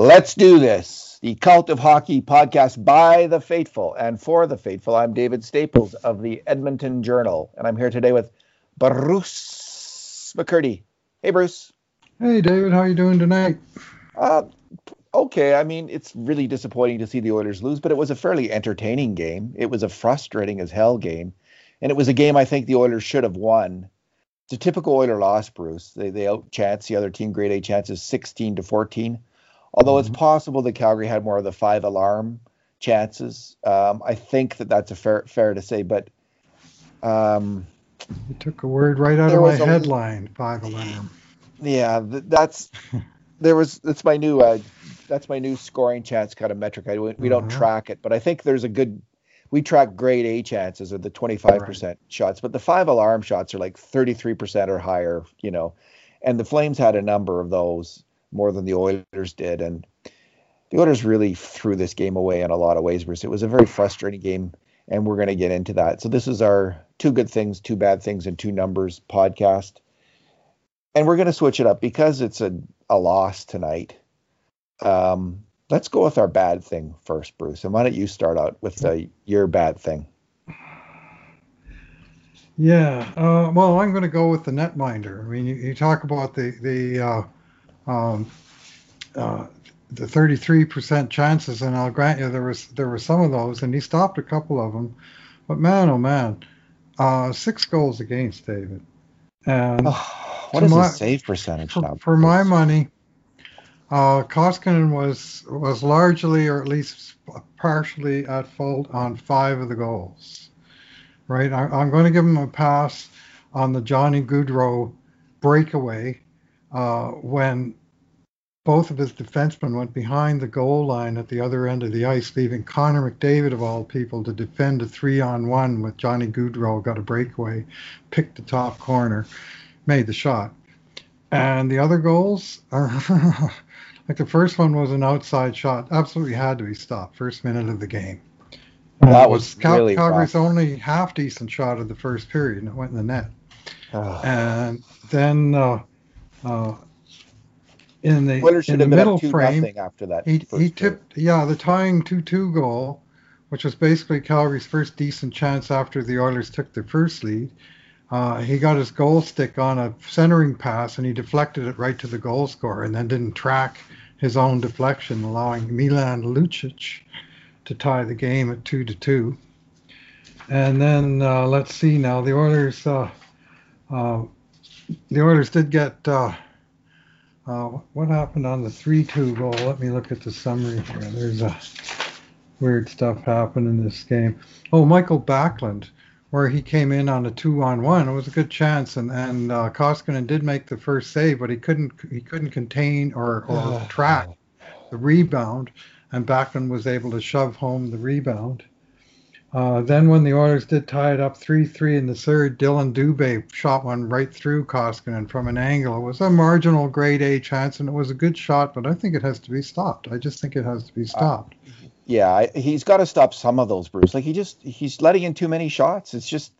Let's do this. The Cult of Hockey podcast by the faithful and for the faithful. I'm David Staples of the Edmonton Journal, and I'm here today with Bruce McCurdy. Hey, Bruce. Hey, David. How you doing tonight? Uh, okay. I mean, it's really disappointing to see the Oilers lose, but it was a fairly entertaining game. It was a frustrating as hell game, and it was a game I think the Oilers should have won. It's a typical Oiler loss, Bruce. They they outchance the other team. Grade A chances 16 to 14. Although mm-hmm. it's possible that Calgary had more of the five alarm chances. Um, I think that that's a fair fair to say, but um, you took a word right out of my headline. A, five alarm. Yeah, that's there was that's my new uh, that's my new scoring chance kind of metric. I we don't uh-huh. track it, but I think there's a good we track grade A chances or the 25% right. shots, but the five alarm shots are like 33% or higher, you know. And the Flames had a number of those more than the Oilers did. And the Oilers really threw this game away in a lot of ways, Bruce. It was a very frustrating game, and we're going to get into that. So this is our two good things, two bad things, and two numbers podcast. And we're going to switch it up because it's a, a loss tonight. Um, let's go with our bad thing first, Bruce. And why don't you start out with the, your bad thing? Yeah, uh, well, I'm going to go with the netminder. I mean, you, you talk about the the uh, um, uh, the 33% chances, and I'll grant you there was there were some of those, and he stopped a couple of them. But man, oh man, uh, six goals against David. And oh, what is my, his save percentage for? For my money, uh, Koskinen was was largely, or at least partially, at fault on five of the goals. Right, I, I'm going to give him a pass on the Johnny Gaudreau breakaway uh, when both of his defensemen went behind the goal line at the other end of the ice, leaving Connor McDavid, of all people, to defend a three on one with Johnny Gaudreau, got a breakaway, picked the top corner, made the shot. And the other goals are like the first one was an outside shot, absolutely had to be stopped, first minute of the game. And that was, was really Calgary's only half decent shot of the first period, and it went in the net. Oh. And then uh, uh, in the in the middle frame after that. He he tipped yeah the tying two two goal, which was basically Calgary's first decent chance after the Oilers took their first lead. Uh, he got his goal stick on a centering pass and he deflected it right to the goal scorer and then didn't track his own deflection, allowing Milan Lucic to tie the game at two to two. And then uh, let's see now the Oilers. Uh, uh the Oilers did get uh, what happened on the 3-2 goal. Let me look at the summary here. There's a weird stuff happened in this game. Oh, Michael Backlund, where he came in on a two-on-one. It was a good chance, and and uh, Koskinen did make the first save, but he couldn't he couldn't contain or or track the rebound, and Backlund was able to shove home the rebound. Uh, then when the Oilers did tie it up 3-3 in the third, Dillon Dubé shot one right through Koskinen from an angle. It was a marginal grade A chance, and it was a good shot, but I think it has to be stopped. I just think it has to be uh, stopped. Uh, yeah, he's got to stop some of those, Bruce. Like he just he's letting in too many shots. It's just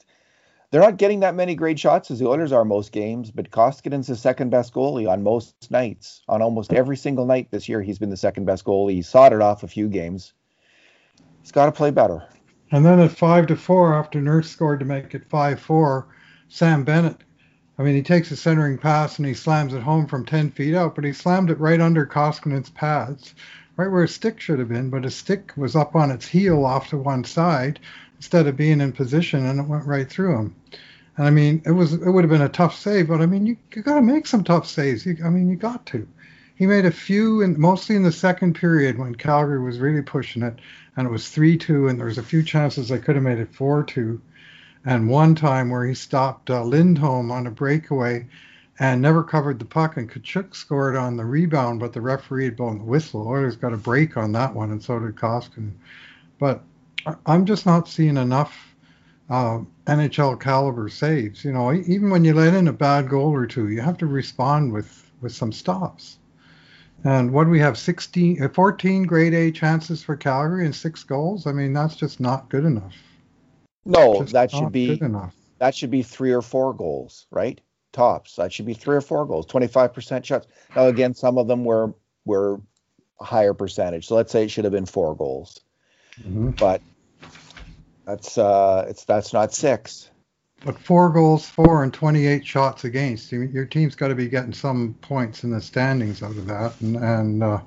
they're not getting that many great shots as the Oilers are most games, but Koskinen's the second best goalie on most nights. On almost every single night this year, he's been the second best goalie. He it off a few games. He's got to play better. And then at five to four, after Nurse scored to make it five four, Sam Bennett. I mean, he takes a centering pass and he slams it home from ten feet out, but he slammed it right under Koskinen's pads, right where his stick should have been. But his stick was up on its heel off to one side instead of being in position, and it went right through him. And I mean, it was it would have been a tough save, but I mean, you, you got to make some tough saves. You, I mean, you got to. He made a few, and mostly in the second period when Calgary was really pushing it and it was 3 2, and there was a few chances they could have made it 4 2. And one time where he stopped uh, Lindholm on a breakaway and never covered the puck, and Tkachuk scored on the rebound, but the referee had blown the whistle. Oilers got a break on that one, and so did Koskinen. But I'm just not seeing enough uh, NHL caliber saves. You know, even when you let in a bad goal or two, you have to respond with with some stops. And what do we have? 16, uh, 14 grade A chances for Calgary and six goals. I mean, that's just not good enough. No, that should be that should be three or four goals, right? Tops. That should be three or four goals. 25% shots. Now again, some of them were were higher percentage. So let's say it should have been four goals, Mhm. but that's uh, it's that's not six. But four goals for and 28 shots against. You- Your team's got to be getting some points in the standings out of that, and, and uh,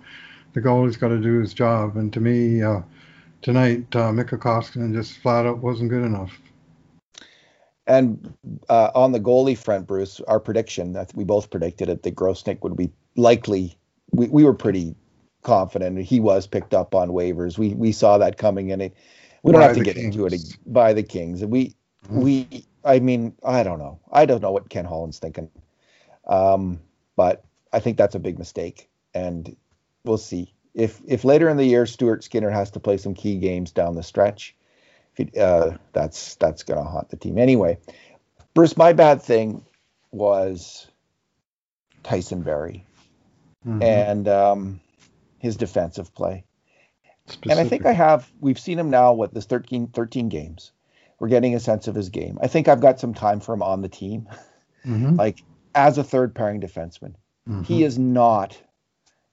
the goalie's got to do his job. And to me, uh, tonight, uh, Mikko Koskinen just flat out wasn't good enough. And uh, on the goalie front, Bruce, our prediction that we both predicted it that Grosenick would be likely. We, we were pretty confident he was picked up on waivers. We we saw that coming in. It we don't have to get into it by the Kings. And we Mhm. we I mean I don't know. I don't know what Ken Holland's thinking. Um, but I think that's a big mistake, and we'll see if if later in the year Stuart Skinner has to play some key games down the stretch. If he, uh, that's that's gonna haunt the team anyway. Bruce, my bad thing was Tyson Barrie Mhm. and um, his defensive play. And I think I have, we've seen him now, what, this 13, 13 games. We're getting a sense of his game. I think I've got some time for him on the team, Mhm. like as a third pairing defenseman. Mhm. He is not,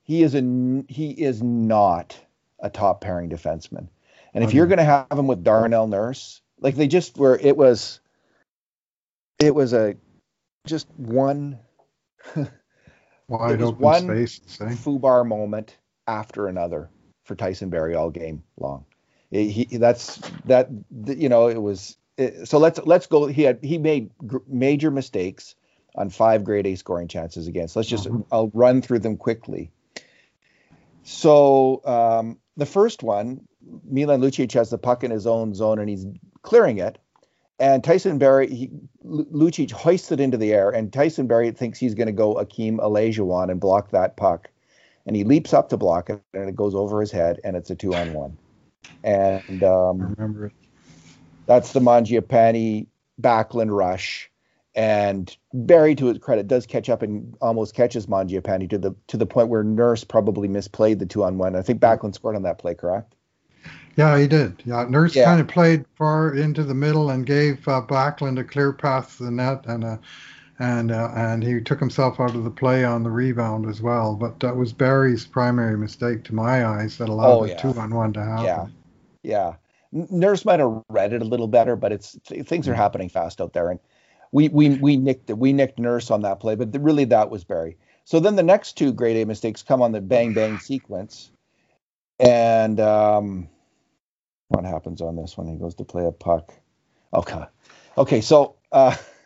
he is a, he is not a top pairing defenseman. And if you're going to have him with Darnell Nurse, like they just were, it was, it was a, just one wide open one space. Say. Fubar moment after another for Tyson Barrie all game long. He, that's that you know it was it, so let's let's go. He had he made gr- major mistakes on five grade A scoring chances against. Let's just Mhm. I'll run through them quickly. So um, the first one, Milan Lucic has the puck in his own zone and he's clearing it. And Tyson Barrie, he, Lu- Lucic hoists it into the air, and Tyson Barrie thinks he's going to go Akeem Olajuwon and block that puck. And he leaps up to block it, and it goes over his head, and it's a two on one. And I um, remember it. that's the Mangiapane Backlund rush. And Barrie, to his credit, does catch up and almost catches Mangiapane to the to the point where Nurse probably misplayed the two on one. I think Backlund scored on that play, correct? Yeah, he did. Yeah, Nurse Yeah. kind of played far into the middle and gave uh, Backlund a clear path to the net, and uh, and uh, and he took himself out of the play on the rebound as well. But that was Barrie's primary mistake, to my eyes, that allowed Oh, the two on one to happen. Yeah, yeah. Nurse might have read it a little better, but it's th- things are happening fast out there, and we we we nicked. We nicked Nurse on that play, but th- really that was Barrie. So then the next two grade A mistakes come on the bang bang sequence, and um, what happens on this one? He goes to play a puck. Okay, okay. So uh,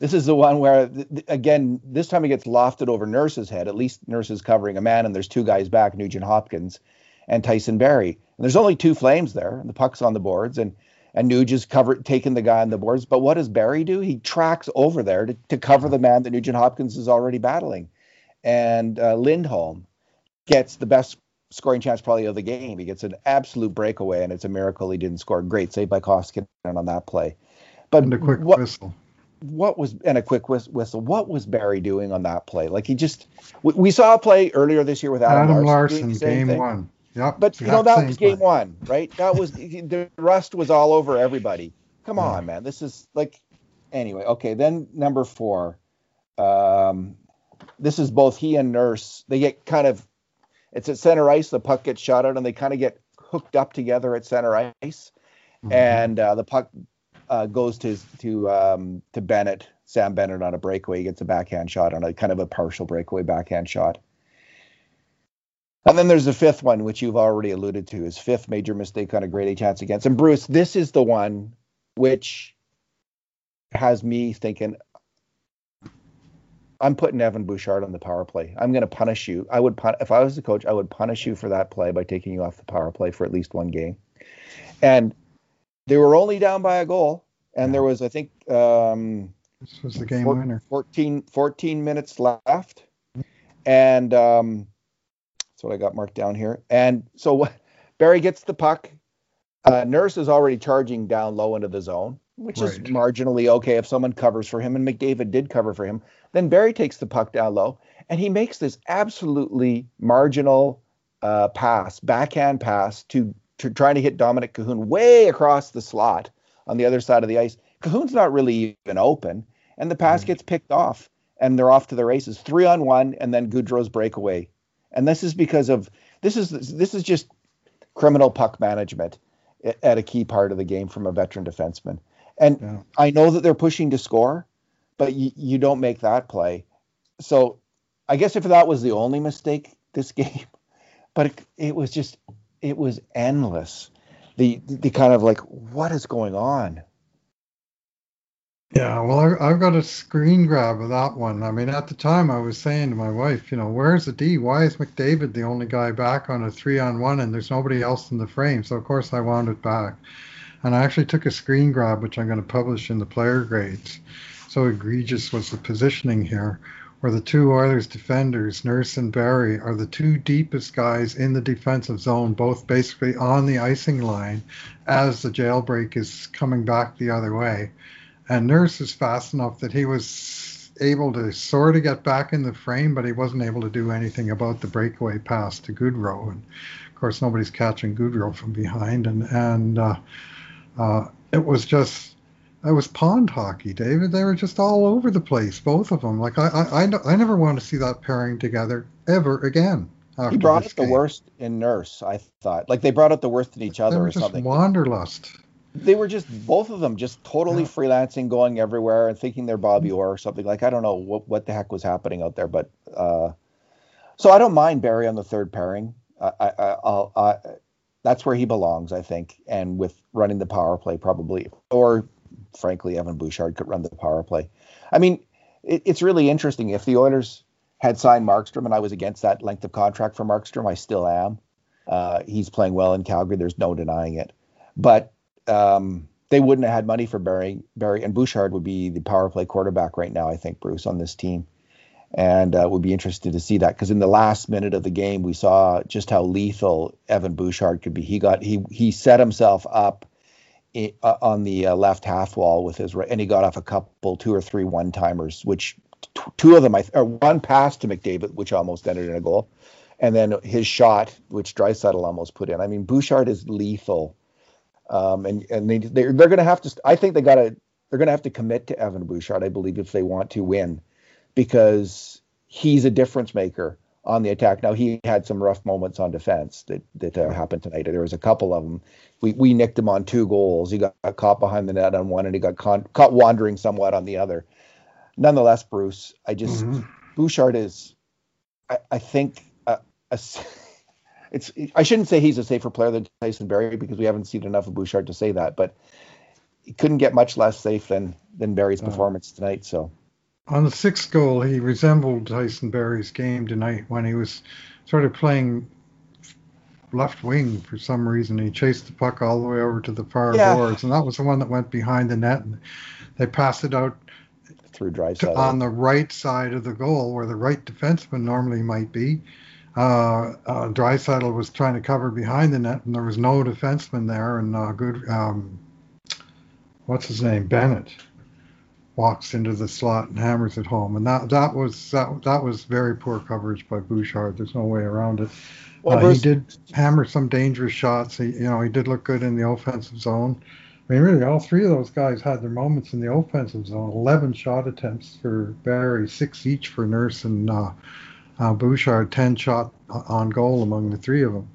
this is the one where th- again this time he gets lofted over Nurse's head. At least Nurse is covering a man, and there's two guys back, Nugent Hopkins and Tyson Barrie. And there's only two flames there, and the puck's on the boards, and and Nuge is covered taking the guy on the boards. But what does Barrie do? He tracks over there to, to cover the man that Nugent Hopkins is already battling. And uh, Lindholm gets the best scoring chance probably of the game. He gets an absolute breakaway, and it's a miracle he didn't score. Great save by Koskinen on that play. But And a quick what, whistle. What was and a quick whistle. What was Barrie doing on that play? Like he just we, we saw a play earlier this year with Adam, Adam Larsson, Larsson, game thing. one. Yep. But you know that was game play. one, right? That was the rust was all over everybody. Come Yeah. on, man. This is like anyway. Okay, then number four. Um, this is both he and Nurse. They get kind of it's at center ice. The puck gets shot out, and they kind of get hooked up together at center ice. Mhm. And uh, the puck uh, goes to to um, to Bennett, Sam Bennett on a breakaway. He gets a backhand shot on a kind of a partial breakaway backhand shot. And then there's the fifth one, which you've already alluded to, his fifth major mistake on a grade A chance against. And Bruce, this is the one which has me thinking, I'm putting Evan Bouchard on the power play. I'm going to punish you. I would pun- if I was the coach, I would punish you for that play by taking you off the power play for at least one game. And they were only down by a goal, and there was, I think, um, This was the game Four- winner. 14, 14 minutes left. And um, that's what I got marked down here. And so what- Barrie gets the puck. Uh, Nurse is already charging down low into the zone, which is marginally okay if someone covers for him. And McDavid did cover for him. Then Barrie takes the puck down low and he makes this absolutely marginal uh, pass, backhand pass to, to trying to hit Dominik Kahun way across the slot on the other side of the ice. Kahun's not really even open, and the pass Mhm. gets picked off, and they're off to the races. Three on one, and then Gaudreau's breakaway. and this is because of this is this is just criminal puck management at a key part of the game from a veteran defenseman. And yeah. I know that they're pushing to score, but you, you don't make that play. So I guess if that was the only mistake this game, but it, it was just it was endless. The the kind of like what is going on? Yeah, well, I, have got a screen grab of that one. I mean, at the time, I was saying to my wife, you know, where's the D? Why is McDavid the only guy back on a three on one and there's nobody else in the frame? So, of course, I wound it back. And I actually took a screen grab, which I'm going to publish in the player grades. So egregious was the positioning here, where the two Oilers defenders, Nurse and Barrie, are the two deepest guys in the defensive zone, both basically on the icing line as the jailbreak is coming back the other way and Nurse is fast enough that he was able to sort of get back in the frame, but he wasn't able to do anything about the breakaway pass to Gaudreau. And of course, nobody's catching Gaudreau from behind, and and uh, uh, it was just it was pond hockey, David. They were just all over the place, both of them. Like I I, I, I never want to see that pairing together ever again. He brought out the worst in Nurse, I thought. Like they brought out the worst in each other they were or just something. Wanderlust they were just both of them just totally yeah. freelancing, going everywhere and thinking they're Bobby Orr or something. Like I don't know what what the heck was happening out there, but uh, so I don't mind Barrie on the third pairing. I, I, I'll, I, that's where he belongs, I think, and with running the power play probably, or frankly, Evan Bouchard could run the power play. I mean, it, it's really interesting. If the Oilers had signed Markstrom, and I was against that length of contract for Markstrom, I still am. Uh, he's playing well in Calgary. There's no denying it, but um, they wouldn't have had money for Barrie. Barrie and Bouchard would be the power play quarterback right now, I think, Bruce, on this team. And uh, would be interested to see that because in the last minute of the game, we saw just how lethal Evan Bouchard could be. He got he he set himself up uh, on the uh, left half wall with his right, and he got off a couple, two or three one timers, which t- two of them, I th- or one pass to McDavid, which almost ended in a goal, and then his shot, which Draisaitl almost put in. I mean, Bouchard is lethal um, and and they they're, they're going to have to. I think they got to they're going to have to commit to Evan Bouchard. I believe if they want to win, because he's a difference maker on the attack. Now he had some rough moments on defense that that uh, happened tonight. There was a couple of them. We we nicked him on two goals. He got, caught behind the net on one, and he got con- caught wandering somewhat on the other. Nonetheless, Bruce, I just mm-hmm. Bouchard is, I, I think, a, a it's I shouldn't say he's a safer player than Tyson Barrie because we haven't seen enough of Bouchard to say that, but he couldn't get much less safe than than Barrie's uh, performance tonight. So on the sixth goal, he resembled Tyson Barrie's game tonight when he was sort of playing left wing for some reason. He chased the puck all the way over to the far yeah. boards, and that was the one that went behind the net. And they passed it out through drive on the right side of the goal where the right defenseman normally might be uh, uh, Draisaitl was trying to cover behind the net, and there was no defenseman there. And uh, good, um, what's his name, Bennett, walks into the slot and hammers it home. And that that was that that was very poor coverage by Bouchard. There's no way around it. Well, uh, he did hammer some dangerous shots. He, you know, he did look good in the offensive zone. I mean, really, all three of those guys had their moments in the offensive zone. 11 shot attempts for Barrie, six each for Nurse and uh, uh, Bouchard 10 shot on goal among the three of them.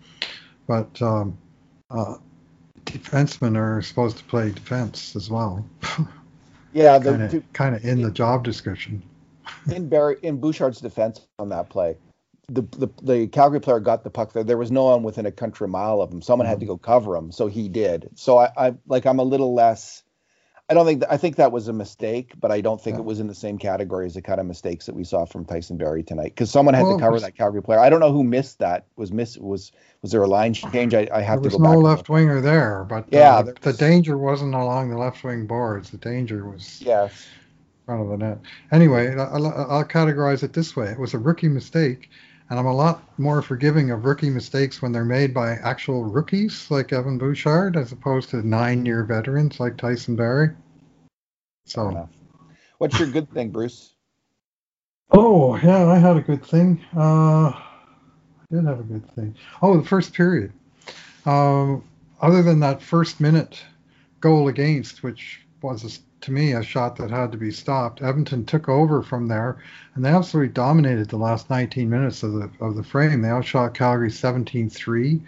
But um, uh, defensemen are supposed to play defense as well. yeah, kind of in the job description. in Barrie, in Bouchard's defense on that play, the, the the Calgary player got the puck there. There was no one within a country mile of him. Someone mm-hmm. had to go cover him, so he did. So I, I like I'm a little less I don't think I think that was a mistake, but I don't think yeah. it was in the same category as the kind of mistakes that we saw from Tyson Barrie tonight. Because someone had well, to cover that Calgary player. I don't know who missed that. Was miss was was there a line change? I, I have to go back. There was no left winger there, but yeah, uh, the, the danger wasn't along the left wing boards. The danger was yes front of the net. Anyway, I'll, I'll categorize it this way: it was a rookie mistake and I'm a lot more forgiving of rookie mistakes when they're made by actual rookies like Evan Bouchard as opposed to nine year veterans like Tyson Barrie. So, what's your good thing, Bruce? Oh, yeah, I had a good thing. Uh, I did have a good thing. Oh, the first period. Um, other than that first minute goal against, which was a to me, a shot that had to be stopped. Edmonton took over from there, and they absolutely dominated the last 19 minutes of the of the frame. They outshot Calgary 17-3.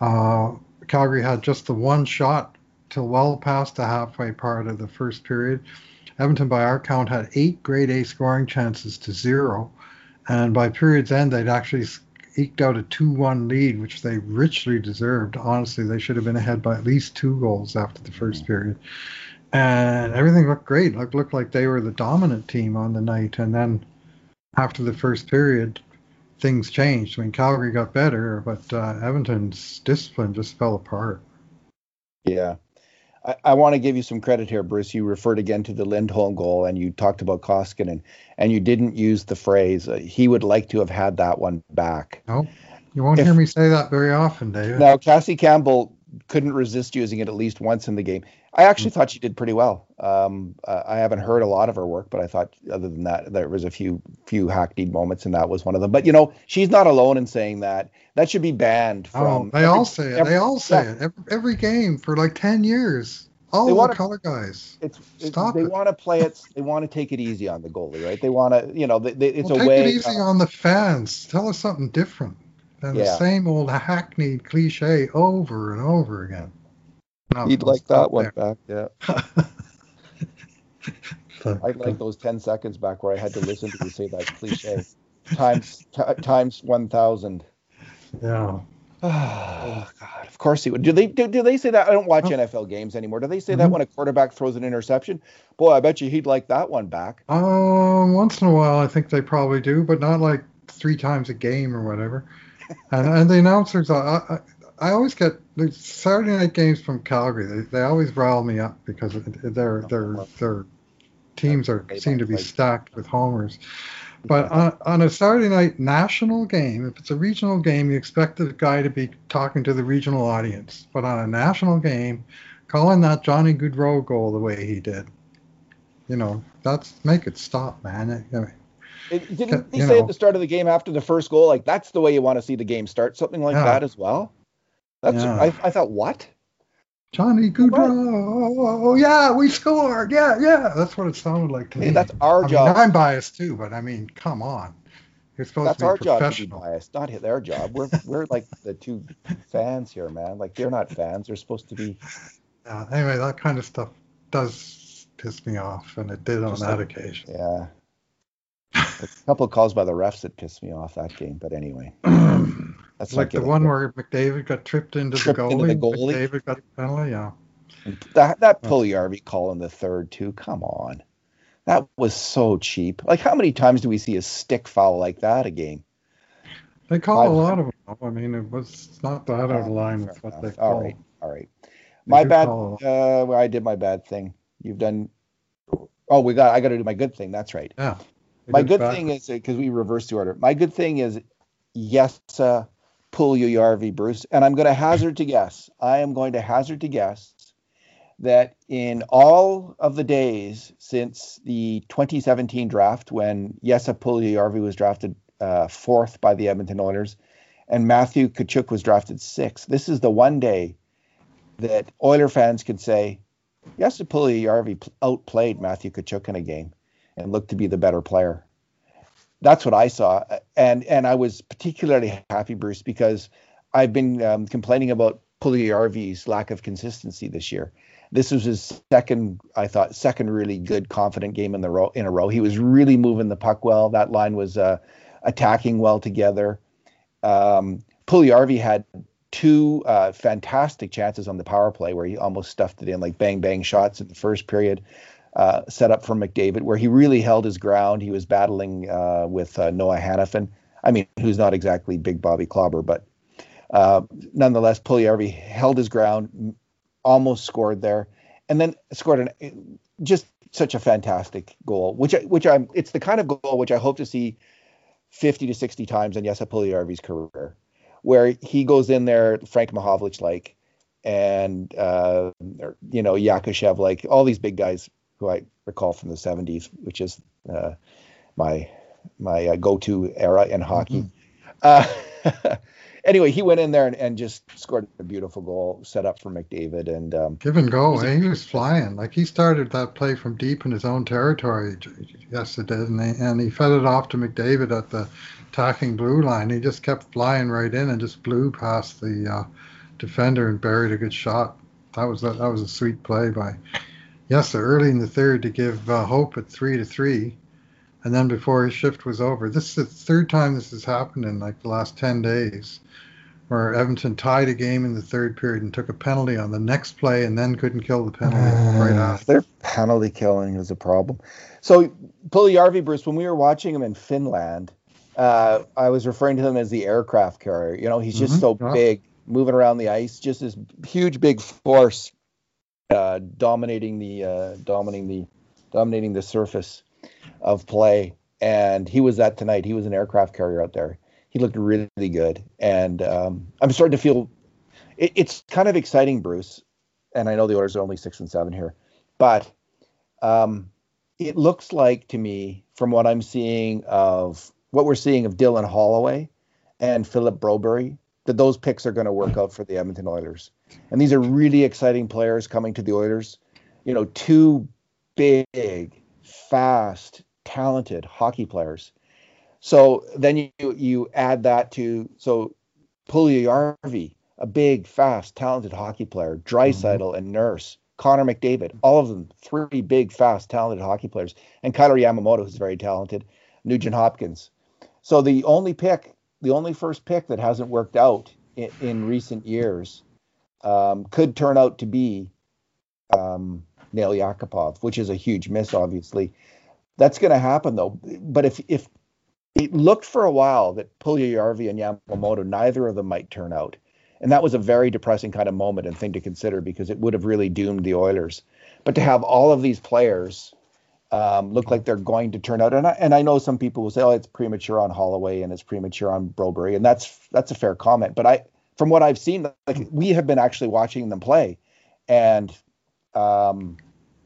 Uh, Calgary had just the one shot till well past the halfway part of the first period. Edmonton, by our count, had eight grade A scoring chances to zero, and by period's end, they'd actually eked out a 2-1 lead, which they richly deserved. Honestly, they should have been ahead by at least two goals after the first period and everything looked great. Looked looked like they were the dominant team on the night. And then after the first period, things changed. I mean, Calgary got better, but uh, Edmonton's discipline just fell apart. Yeah. I, I want to give you some credit here, Bruce. You referred again to the Lindholm goal, and you talked about Koskinen, and you didn't use the phrase uh, he would like to have had that one back. No, you won't if, hear me say that very often, David. Now, Cassie Campbell couldn't resist using it at least once in the game. I actually mm. thought she did pretty well. Um, uh, I haven't heard a lot of her work, but I thought other than that, there was a few few hackneyed moments, and that was one of them. But you know, she's not alone in saying that. That should be banned oh, from. Oh, they every, all say it. Every, they all say yeah. it every, every, game for like ten years. All they the wanna, color guys. It's, it's Stop they want to play it. They want to take it easy on the goalie, right? They want to, you know, they, they, it's well, a way. Take it easy on the fans. Tell us something different than yeah. the same old hackneyed cliche over and over again. No, He'd like that one there. back, yeah. I like those 10 seconds back where I had to listen to you say that cliche. Times t- times 1,000. Yeah. Oh, God. Of course he would. Do they do, do they say that? I don't watch oh. NFL games anymore. Do they say mm-hmm. that when a quarterback throws an interception? Boy, I bet you he'd like that one back. Um, once in a while, I think they probably do, but not like three times a game or whatever. and, and the announcers, I, I, always get the Saturday night games from Calgary. They, they always rile me up because their their their teams are seem to be stacked with homers. But on, on a Saturday night national game, if it's a regional game, you expect the guy to be talking to the regional audience. But on a national game, calling that Johnny Gaudreau goal the way he did, you know, that's make it stop, man. I mean, it, didn't he say know, at the start of the game after the first goal, like that's the way you want to see the game start, something like yeah. that as well? That's yeah. I, I thought what? Johnny Gaudreau. Oh, yeah, we scored. Yeah, yeah. That's what it sounded like to me. That's our I job. Mean, I'm biased too, but I mean, come on. You're supposed that's to be our job to be biased, not their job. We're we're like the two fans here, man. Like they're not fans. They're supposed to be. Yeah. Anyway, that kind of stuff does piss me off, and it did on that like, occasion. Yeah. a couple of calls by the refs that pissed me off that game, but anyway. That's like the one where McDavid got tripped into tripped the goalie. Into the goalie. McDavid got the penalty, yeah. That that Puljujarvi call in the third too. Come on, that was so cheap. Like how many times do we see a stick foul like that a game? They call a lot of them. I mean, it was not that out of line with what they call. All right, all right. My bad. Uh, well, I did my bad thing. You've done. Oh, we got. I got to do my good thing. That's right. Yeah. My good thing is because we reversed the order. My good thing is yes, uh, Puljujarvi, Bruce. And I'm going to hazard to guess. I am going to hazard to guess that in all of the days since the 2017 draft, when Jesse Puljujarvi was drafted uh, fourth by the Edmonton Oilers, and Matthew Tkachuk was drafted sixth, this is the one day that Oiler fans can say, Jesse Puljujarvi outplayed Matthew Tkachuk in a game and looked to be the better player that's what I saw, and and I was particularly happy, Bruce, because I've been um, complaining about Puljujarvi's lack of consistency this year. This was his second, I thought, second really good, confident game in the row in a row. He was really moving the puck well. That line was uh, attacking well together. Um, Puljujarvi had two uh, fantastic chances on the power play where he almost stuffed it in, like bang bang shots in the first period uh, set up for McDavid, where he really held his ground. He was battling uh, with uh, Noah Hanifin. I mean, who's not exactly big Bobby Clobber, but uh, nonetheless, Puljujarvi held his ground, almost scored there, and then scored an just such a fantastic goal, which which I'm. It's the kind of goal which I hope to see 50 to 60 times in Jesse Puljujarvi's career, where he goes in there, Frank Mahovlich like, and uh, you know Yakushev like, all these big guys who I recall from the 70s, which is uh, my my uh, go-to era in hockey. Mm-hmm. Uh, anyway, he went in there and, and, just scored a beautiful goal, set up for McDavid, and um, give and go. Eh? He was flying. Like he started that play from deep in his own territory. Yes, it did, and he, and he fed it off to McDavid at the attacking blue line. He just kept flying right in and just blew past the uh, defender and buried a good shot. That was a, that was a sweet play by Yes, early in the third to give uh, hope at three to three and then before his shift was over. This is the third time this has happened in like the last 10 days, where Edmonton tied a game in the third period and took a penalty on the next play and then couldn't kill the penalty uh, right after. Their penalty killing is a problem. So, Puljujarvi, Bruce, when we were watching him in Finland, uh, I was referring to him as the aircraft carrier. You know, he's just mm-hmm. so yeah. big, moving around the ice, just this huge, big force, uh, dominating the uh, dominating the dominating the surface of play, and he was that tonight. He was an aircraft carrier out there. He looked really good, and um, I'm starting to feel it, it's kind of exciting, Bruce. And I know the orders are only six and seven here, but um, it looks like to me, from what I'm seeing of what we're seeing of Dylan Holloway and Philip Broberg, that those picks are going to work out for the Edmonton Oilers. And these are really exciting players coming to the Oilers. You know, two big, fast, talented hockey players. So then you you add that to so Puljujarvi, a big, fast, talented hockey player, Draisaitl mm-hmm. and Nurse, Connor McDavid, all of them three big, fast, talented hockey players, and Kailer Yamamoto, who's very talented, Nugent Hopkins. So the only pick, the only first pick that hasn't worked out in, in recent years, um, could turn out to be um, Nail Yakupov, which is a huge miss, obviously. That's going to happen though. But if if it looked for a while that Puljujarvi and Yamamoto, neither of them might turn out, and that was a very depressing kind of moment and thing to consider because it would have really doomed the Oilers. But to have all of these players um, look like they're going to turn out, and I, and I know some people will say, "Oh, it's premature on Holloway and it's premature on Broberg," and that's that's a fair comment. But I, from what I've seen, like we have been actually watching them play, and um,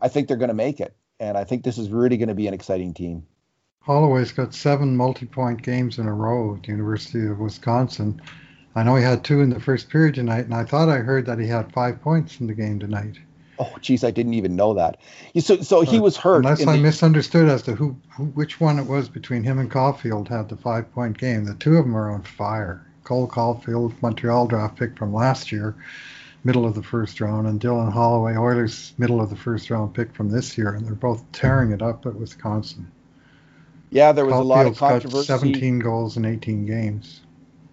I think they're going to make it and I think this is really going to be an exciting team. Holloway's got seven multi-point games in a row at the University of Wisconsin. I know he had two in the first period tonight, and I thought I heard that he had five points in the game tonight. Oh, geez, I didn't even know that. So, so he was hurt. Unless I the... misunderstood as to who, who, which one it was between him and Caufield had the five-point game. The two of them are on fire. Cole Caufield Montreal draft pick from last year, middle of the first round, and Dylan Holloway, Oilers middle of the first round pick from this year, and they're both tearing it up at Wisconsin. Yeah, there was a lot of controversy. 17 goals in 18 games.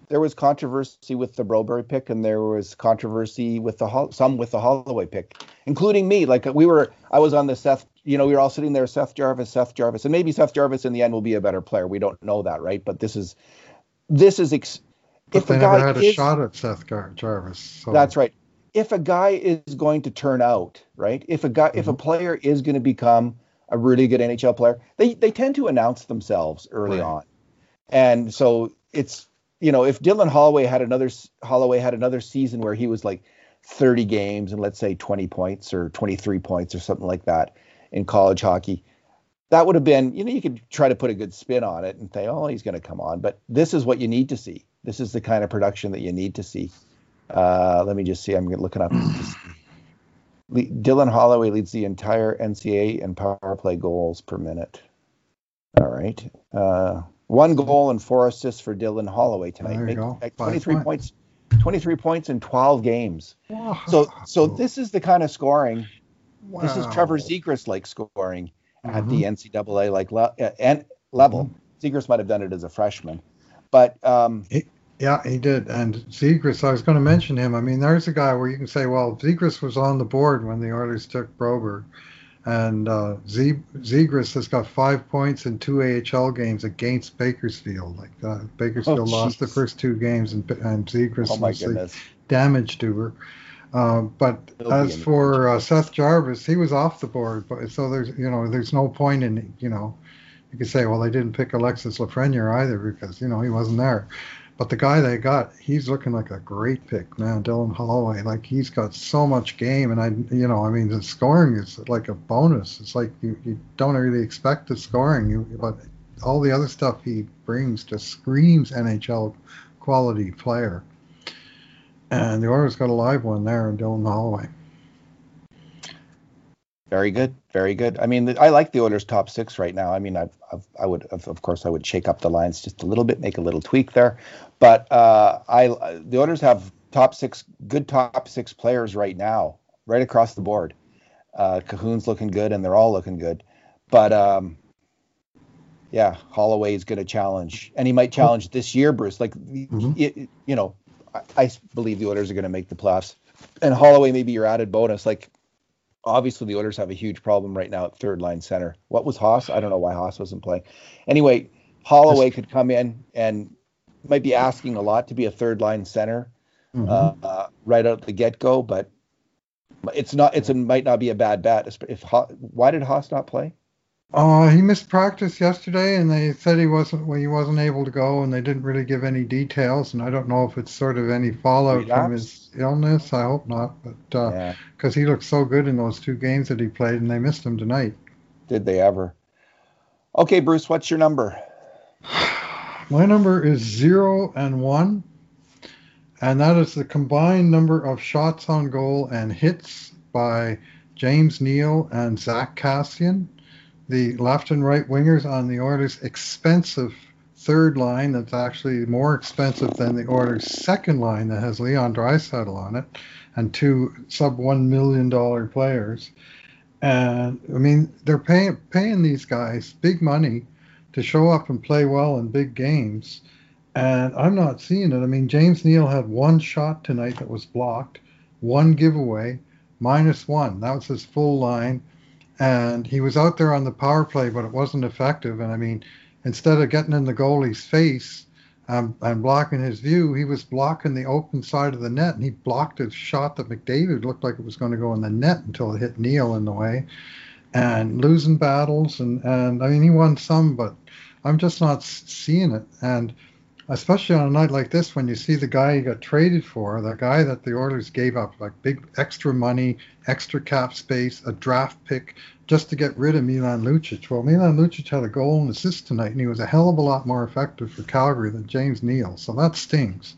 There was controversy with the Broberg pick, and there was controversy with the some with the Holloway pick, including me. Like we were, I was on the Seth. You know, we were all sitting there, Seth Jarvis, Seth Jarvis, and maybe Seth Jarvis in the end will be a better player. We don't know that, right? But this is, this is. Ex- but if they never had a is, shot at Seth Jarvis. So. That's right if a guy is going to turn out, right? If a guy, mm-hmm. if a mm-hmm. player is going to become a really good NHL player, they they tend to announce themselves early right. on, and so it's you know if Dylan Holloway had another Holloway had another season where he was like 30 games and let's say 20 points or 23 points or something like that in college hockey, that would have been you know you could try to put a good spin on it and say oh he's going to come on, but this is what you need to see. This is the kind of production that you need to see. Uh, let me just see. I'm looking up. Dylan Holloway leads the entire NCAA in power play goals per minute. All right. Uh, one goal and four assists for Dylan Holloway tonight. Make, 23 points. 23 points in 12 games. Wow. So so this is the kind of scoring. Wow. This is Trevor Zegras like scoring mm-hmm. at the mm-hmm. NCAA like le- uh, and level. Mm-hmm. Zegras might have done it as a freshman, but um, it, yeah, he did. And Zegras, I was going to mention him. I mean, there's a guy where you can say, well, Zegras was on the board when the Oilers took Broberg. And uh, Zegras has got five points in two AHL games against Bakersfield. Like uh, Bakersfield oh, lost the first two games, and, and Zegras oh, was the damage doer. Uh, but as for uh, Seth Jarvis, he was off the board. But so there's you know there's no point in you know you could say well they didn't pick Alexis Lafreniere either because you know he wasn't there. But the guy they got, he's looking like a great pick, man. Dylan Holloway, like he's got so much game, and I, you know, I mean, the scoring is like a bonus. It's like you, you don't really expect the scoring, you, but all the other stuff he brings just screams NHL quality player. And the Oilers got a live one there in Dylan Holloway. Very good, very good. I mean, I like the Oilers' top six right now. I mean, I've, I've I would, of course, I would shake up the lines just a little bit, make a little tweak there. But uh, I, the Oilers have top six, good top six players right now, right across the board. Uh, Kahun's looking good, and they're all looking good. But um, yeah, Holloway is going to challenge, and he might challenge this year, Bruce. Like, mm-hmm. it, you know, I, I believe the Oilers are going to make the playoffs, and Holloway may be your added bonus. Like, obviously the Oilers have a huge problem right now at third line center. What was Haas? I don't know why Haas wasn't playing. Anyway, Holloway could come in and might be asking a lot to be a third line center mm-hmm. uh, uh, right out the get go, but it's not. It's a might not be a bad bet. If why did Haas not play? Uh, he missed practice yesterday, and they said he wasn't well, he wasn't able to go, and they didn't really give any details. And I don't know if it's sort of any fallout Relapse? from his illness. I hope not, but because uh, yeah. he looked so good in those two games that he played, and they missed him tonight. Did they ever? Okay, Bruce, what's your number? My number is zero and one, and that is the combined number of shots on goal and hits by James Neal and Zach Kassian the left and right wingers on the Oilers' expensive third line that's actually more expensive than the Oilers' second line that has Leon Draisaitl on it and two sub one million dollar players. And I mean, they're paying paying these guys big money to show up and play well in big games. And I'm not seeing it. I mean, James Neal had one shot tonight that was blocked, one giveaway, minus one. That was his full line and he was out there on the power play, but it wasn't effective. And I mean, instead of getting in the goalie's face um, and blocking his view, he was blocking the open side of the net, and he blocked a shot that McDavid looked like it was going to go in the net until it hit Neal in the way, and losing battles. And and I mean, he won some, but I'm just not seeing it. And especially on a night like this when you see the guy you got traded for, the guy that the Oilers gave up like big extra money, extra cap space, a draft pick just to get rid of Milan Lucic. Well, Milan Lucic had a goal and assist tonight, and he was a hell of a lot more effective for Calgary than James Neal, so that stings.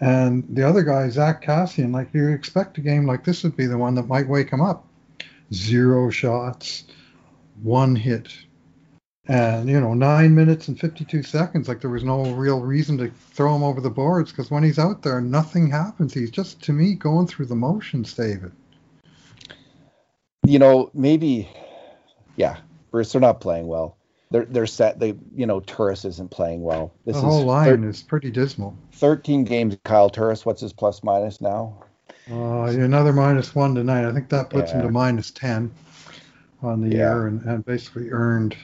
And the other guy, Zach Kassian, like you expect a game like this would be the one that might wake him up. Zero shots, one hit, and you know nine minutes and 52 seconds like there was no real reason to throw him over the boards because when he's out there nothing happens. He's just to me going through the motions david. You know maybe yeah bruce they're not playing well. They're they're set they you know Turris isn't playing well. This the whole is line thir- is pretty dismal. 13 games kyle Turris what's his plus minus now? Uh, another minus one tonight. I think that puts yeah. him to minus 10 on the yeah. year and, and basically earned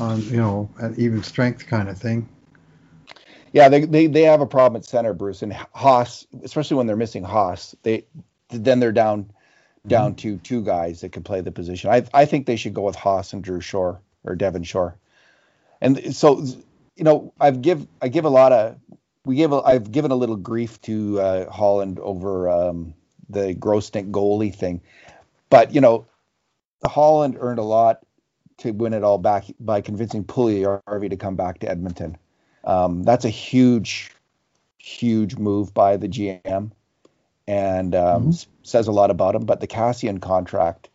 on you know at even strength kind of thing. Yeah, they, they they have a problem at center, Bruce, and Haas, especially when they're missing Haas, they then they're down down mm-hmm. to two guys that can play the position. I I think they should go with Haas and Drew Shore or Devin Shore, and so you know I've give I give a lot of we give a, I've given a little grief to uh, Holland over um, the Grosenick goalie thing, but you know Holland earned a lot to win it all back by convincing Puljujarvi to come back to Edmonton. Um, that's a huge, huge move by the GM, and um, mm-hmm. says a lot about him. But the Kassian contract,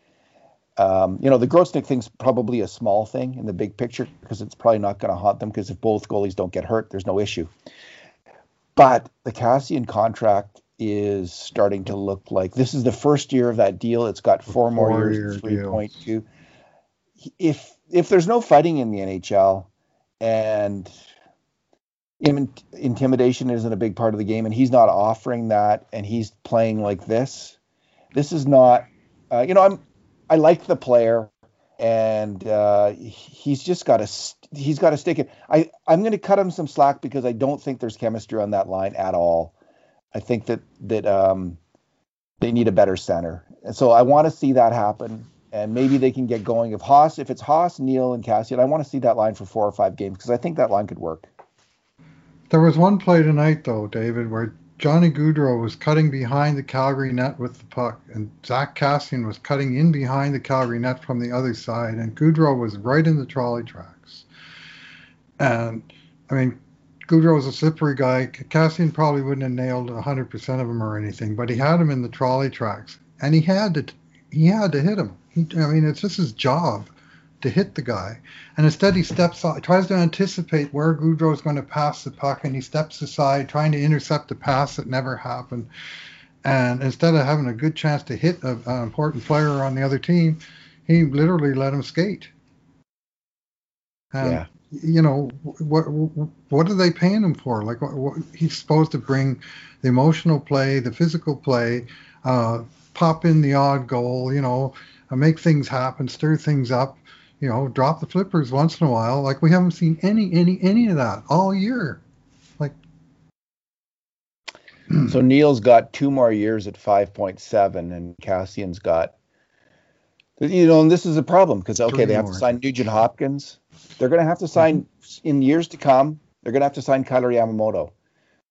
um, you know, the Grosenick thing's probably a small thing in the big picture because it's probably not going to haunt them because if both goalies don't get hurt, there's no issue. But the Kassian contract is starting to look like this is the first year of that deal. It's got four, four more years, three point two if if there's no fighting in the NHL and intimidation isn't a big part of the game and he's not offering that and he's playing like this this is not uh, you know i'm i like the player and uh, he's just got to he's got to stick it. I i'm going to cut him some slack because i don't think there's chemistry on that line at all. I think that that um they need a better center. And so i want to see that happen and maybe they can get going. If Haas, if it's Haas, Neal, and Kassian, I want to see that line for four or five games because I think that line could work. There was one play tonight, though, David, where Johnny Gaudreau was cutting behind the Calgary net with the puck, and Zach Kassian was cutting in behind the Calgary net from the other side, and Gaudreau was right in the trolley tracks. And I mean, Gaudreau's a slippery guy. Kassian probably wouldn't have nailed 100% of them or anything, but he had him in the trolley tracks, and he had to he had to hit him. He, I mean, it's just his job to hit the guy, and instead he steps off, tries to anticipate where Gaudreau is going to pass the puck, and he steps aside, trying to intercept the pass that never happened. And instead of having a good chance to hit a, an important player on the other team, he literally let him skate. And, yeah. You know what? What are they paying him for? Like, what, what, he's supposed to bring the emotional play, the physical play, uh, pop in the odd goal. You know, uh, make things happen, stir things up. You know, drop the flippers once in a while. Like we haven't seen any, any, any of that all year. Like, so Neil's got two more years at 5.7, and Kassian's got you know, and this is a problem because okay, they have more. to sign Nugent Hopkins. They're going to have to sign mm-hmm. in years to come. They're going to have to sign Kailer Yamamoto.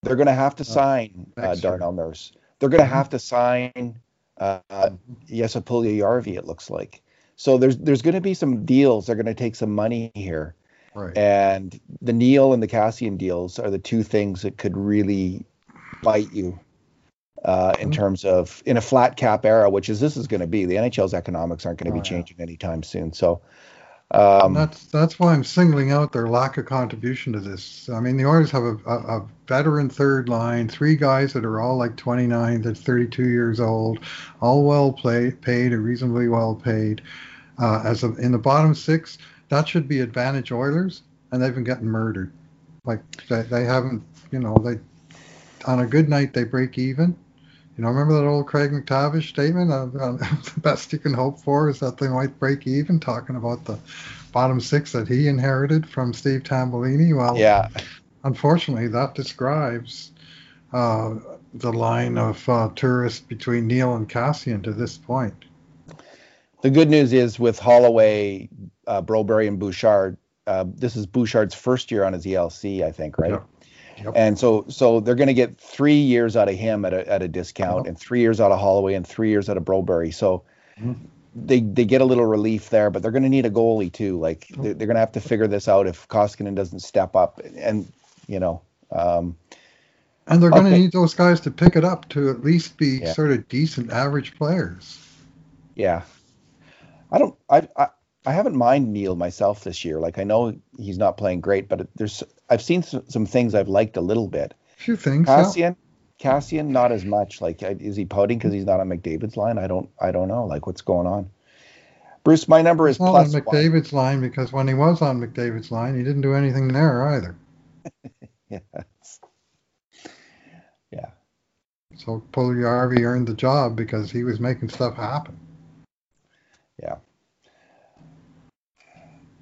They're going to have to sign uh, Darnell Nurse. They're going to have to sign uh, Puljujärvi. It looks like. So there's there's going to be some deals. They're going to take some money here. Right. And the Neil and the Kassian deals are the two things that could really bite you uh, in mm-hmm. terms of in a flat cap era, which is this is going to be. The NHL's economics aren't going to oh, be changing yeah. anytime soon. So um, that's that's why I'm singling out their lack of contribution to this. I mean, the Oilers have a, a, a, veteran third line, three guys that are all like 29 to 32 years old, all well play, paid or reasonably well paid. Uh, as a, in the bottom six, that should be advantage Oilers, and they've been getting murdered. Like they, they haven't, you know, they on a good night they break even, you know, remember that old Craig MacTavish statement? Uh, uh, the best you can hope for is that they might break even, talking about the bottom six that he inherited from Steve Tambellini. Well, yeah. Unfortunately, that describes uh, the line of uh, tourists between Neil and Kassian to this point. The good news is with Holloway, uh, Broberg, and Bouchard, uh, this is Bouchard's first year on his ELC, I think, right? Yep. And so so they're going to get three years out of him at a, at a discount, and three years out of Holloway, and three years out of Broberg. So mm-hmm. they they get a little relief there, but they're going to need a goalie too. Like they're, they're going to have to figure this out if Koskinen doesn't step up, and you know. Um, and they're going to need those guys to pick it up to at least be yeah. sort of decent average players. Yeah, I don't. I, I I haven't mind Neil myself this year. Like I know he's not playing great, but there's I've seen some, some things I've liked a little bit. A few things. Kassian, yeah. Kassian, not as much. Like is he pouting because he's not on McDavid's line? I don't I don't know. Like what's going on? Bruce, my number is not on McDavid's one. line because when he was on McDavid's line, he didn't do anything there either. yes. Yeah. So Puljujärvi earned the job because he was making stuff happen. Yeah.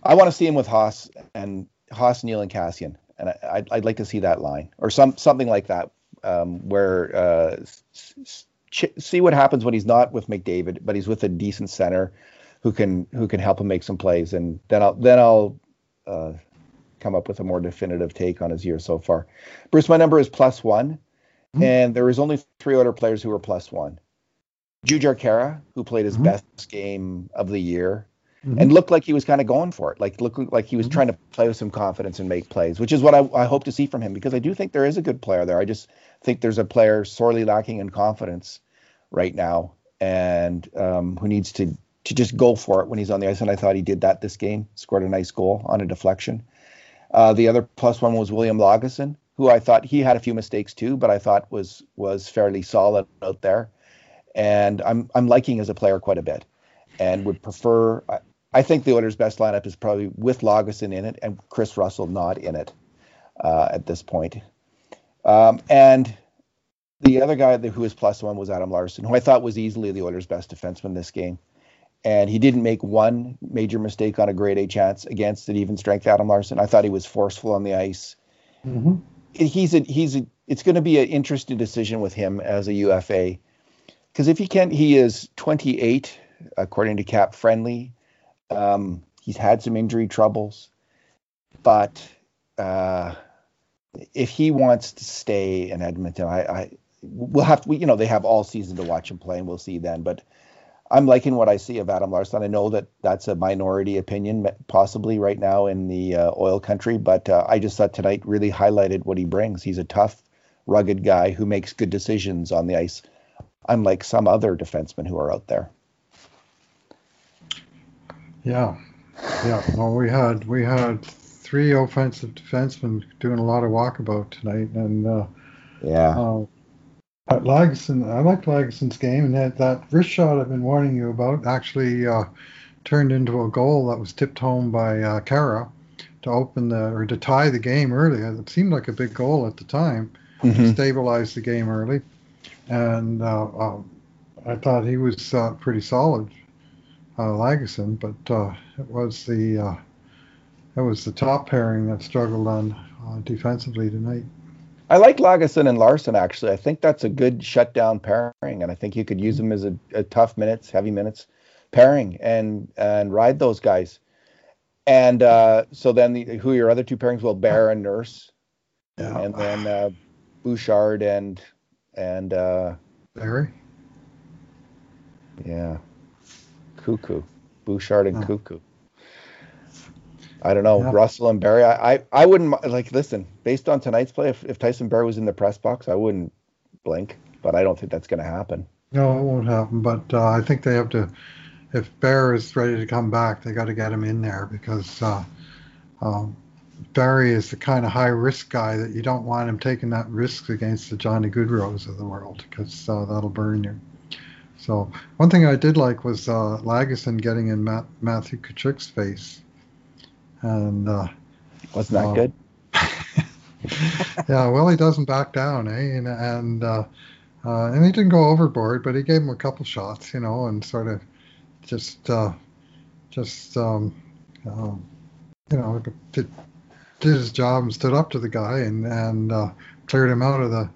I want to see him with Haas and Haas, Neil, and Kassian, and I, would I'd like to see that line or some something like that, um, where uh, ch- see what happens when he's not with McDavid, but he's with a decent center who can who can help him make some plays, and then I'll then I'll uh, come up with a more definitive take on his year so far. Bruce, my number is plus one, mm-hmm. and there is only three other players who are plus one. Jujhar Khaira, who played his mm-hmm. best game of the year mm-hmm. and looked like he was kind of going for it. Like looked like he was mm-hmm. trying to play with some confidence and make plays, which is what I, I hope to see from him because I do think there is a good player there. I just think there's a player sorely lacking in confidence right now and um, who needs to to just go for it when he's on the ice. And I thought he did that this game. Scored a nice goal on a deflection. Uh, the other plus one was William Lagesson, who I thought he had a few mistakes too, but I thought was was fairly solid out there. And I'm I'm liking as a player quite a bit, and would prefer. I think the Oilers' best lineup is probably with Lagesson in it and Kris Russell not in it uh, at this point. Um, and the other guy who was plus one was Adam Larsson, who I thought was easily the Oilers' best defenseman this game. And he didn't make one major mistake on a grade A chance against an even strength Adam Larsson. I thought he was forceful on the ice. Mm-hmm. He's a he's a, it's going to be an interesting decision with him as a UFA because if he can't, he is 28 according to Cap Friendly. Um, he's had some injury troubles, but uh, if he wants to stay in Edmonton, I, I we'll have to, you know, they have all season to watch him play, and we'll see then. But I'm liking what I see of Adam Larsson. I know that that's a minority opinion, possibly right now in the uh, oil country, but uh, I just thought tonight really highlighted what he brings. He's a tough, rugged guy who makes good decisions on the ice, unlike some other defensemen who are out there. Yeah, yeah. Well, we had we had three offensive defensemen doing a lot of walkabout tonight, and uh, yeah. Uh, at Lagesson, I like Lagesson's game, and that, that wrist shot I've been warning you about actually uh, turned into a goal that was tipped home by uh, Khaira to open the or to tie the game early. It seemed like a big goal at the time mm-hmm. to stabilize the game early, and uh, um, I thought he was uh, pretty solid, uh, Lagesson, but uh, it was the uh, it was the top pairing that struggled on uh, defensively tonight. I like Lagesson and Larsson actually. I think that's a good shutdown pairing, and I think you could use them as a, a tough minutes, heavy minutes pairing, and and ride those guys. And uh, so then, the, who are your other two pairings? Well, Bear and Nurse, yeah. and then uh, Bouchard and and uh, Barrie. Yeah, Koekkoek, Bouchard and yeah. Koekkoek. I don't know, yeah. Russell and Barrie. I, I, I wouldn't like listen. Based on tonight's play, if, if Tyson Barrie was in the press box, I wouldn't blink. But I don't think that's going to happen. No, it won't happen. But uh, I think they have to. If Bear is ready to come back, they got to get him in there because uh, um, Barrie is the kind of high risk guy that you don't want him taking that risk against the Johnny Gaudreaus of the world because uh, that'll burn you. So one thing I did like was uh, Lagesson getting in Matt, Matthew Tkachuk's face and uh, wasn't that uh, good? yeah, well, he doesn't back down, eh? And and uh, uh, and he didn't go overboard, but he gave him a couple shots, you know, and sort of just uh, just um, um, you know did, did his job and stood up to the guy and and uh, cleared him out of the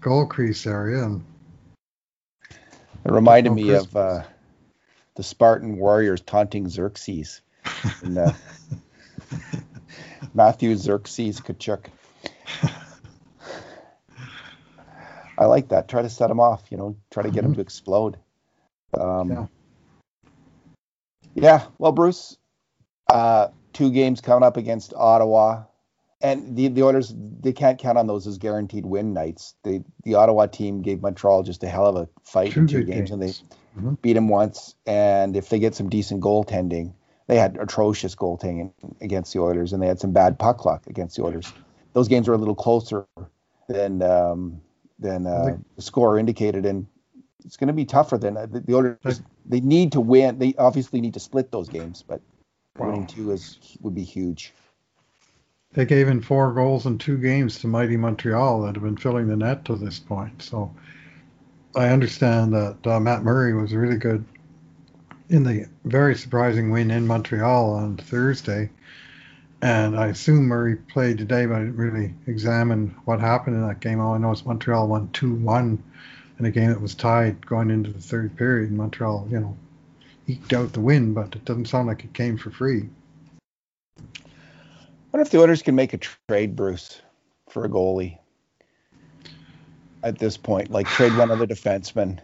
goal crease area and. It reminded me of uh, the Spartan warriors taunting Xerxes. Uh, Matthew Xerxes Tkachuk. I like that. Try to set him off. You know, try to get mm-hmm. him to explode. Um, yeah. yeah. Well, Bruce, uh, two games coming up against Ottawa, and the the Oilers they can't count on those as guaranteed win nights. They the Ottawa team gave Montreal just a hell of a fight two in two games, games, and they mm-hmm. beat them once. And if they get some decent goaltending, they had atrocious goaltending against the Oilers, and they had some bad puck luck against the Oilers. Those games were a little closer than um, than uh, the score indicated, and it's going to be tougher than uh, the, the Oilers. They need to win. They obviously need to split those games, but wow. winning two is would be huge. They gave in four goals in two games to mighty Montreal that have been filling the net to this point. So I understand that uh, Matt Murray was really good in the very surprising win in Montreal on Thursday. And I assume Murray played today, but I didn't really examine what happened in that game. All I know is Montreal won 2 1 in a game that was tied going into the third period. Montreal, you know, eked out the win, but it doesn't sound like it came for free. I wonder if the Oilers can make a trade, Bruce, for a goalie at this point. Like trade one of the defensemen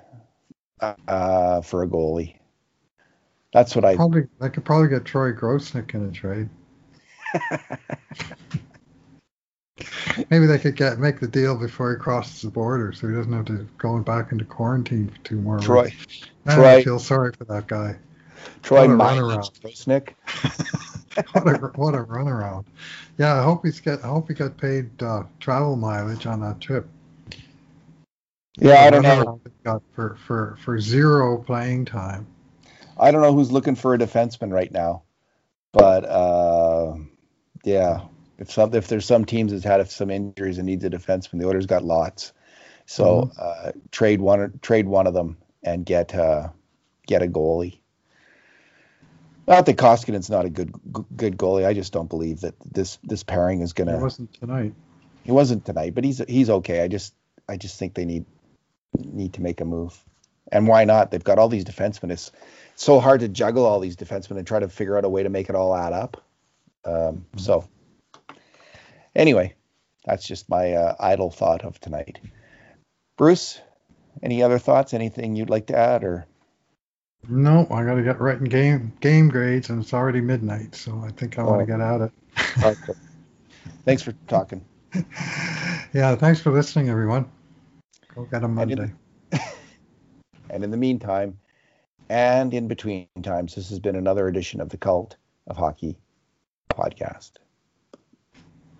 uh, for a goalie. That's what I probably. I could probably get Troy Grosenick in a trade. Maybe they could get make the deal before he crosses the border, so he doesn't have to go back into quarantine for two more Troy, weeks. Troy, I feel sorry for that guy. Troy. Grosenick. what a what a runaround! Yeah, I hope he's get. I hope he got paid uh, travel mileage on that trip. Yeah, I don't know. Got for for for zero playing time. I don't know who's looking for a defenseman right now, but uh, yeah, if some if there's some teams that's had some injuries and needs a defenseman, the Oilers got lots. So mm-hmm. uh, trade one trade one of them and get uh, get a goalie. Not that Koskinen's not a good good goalie. I just don't believe that this this pairing is gonna. He wasn't tonight. He wasn't tonight, but he's he's okay. I just I just think they need need to make a move. And why not? They've got all these defensemen. It's so hard to juggle all these defensemen and try to figure out a way to make it all add up. Um, mm-hmm. So, anyway, that's just my uh, idle thought of tonight. Bruce, any other thoughts? Anything you'd like to add, or? No, I got to get writing game game grades, and it's already midnight, so I think I want to oh. get at it. okay. Thanks for talking. yeah, thanks for listening, everyone. Go get a Monday. And in, and in the meantime, and in between times, this has been another edition of the Cult of Hockey podcast.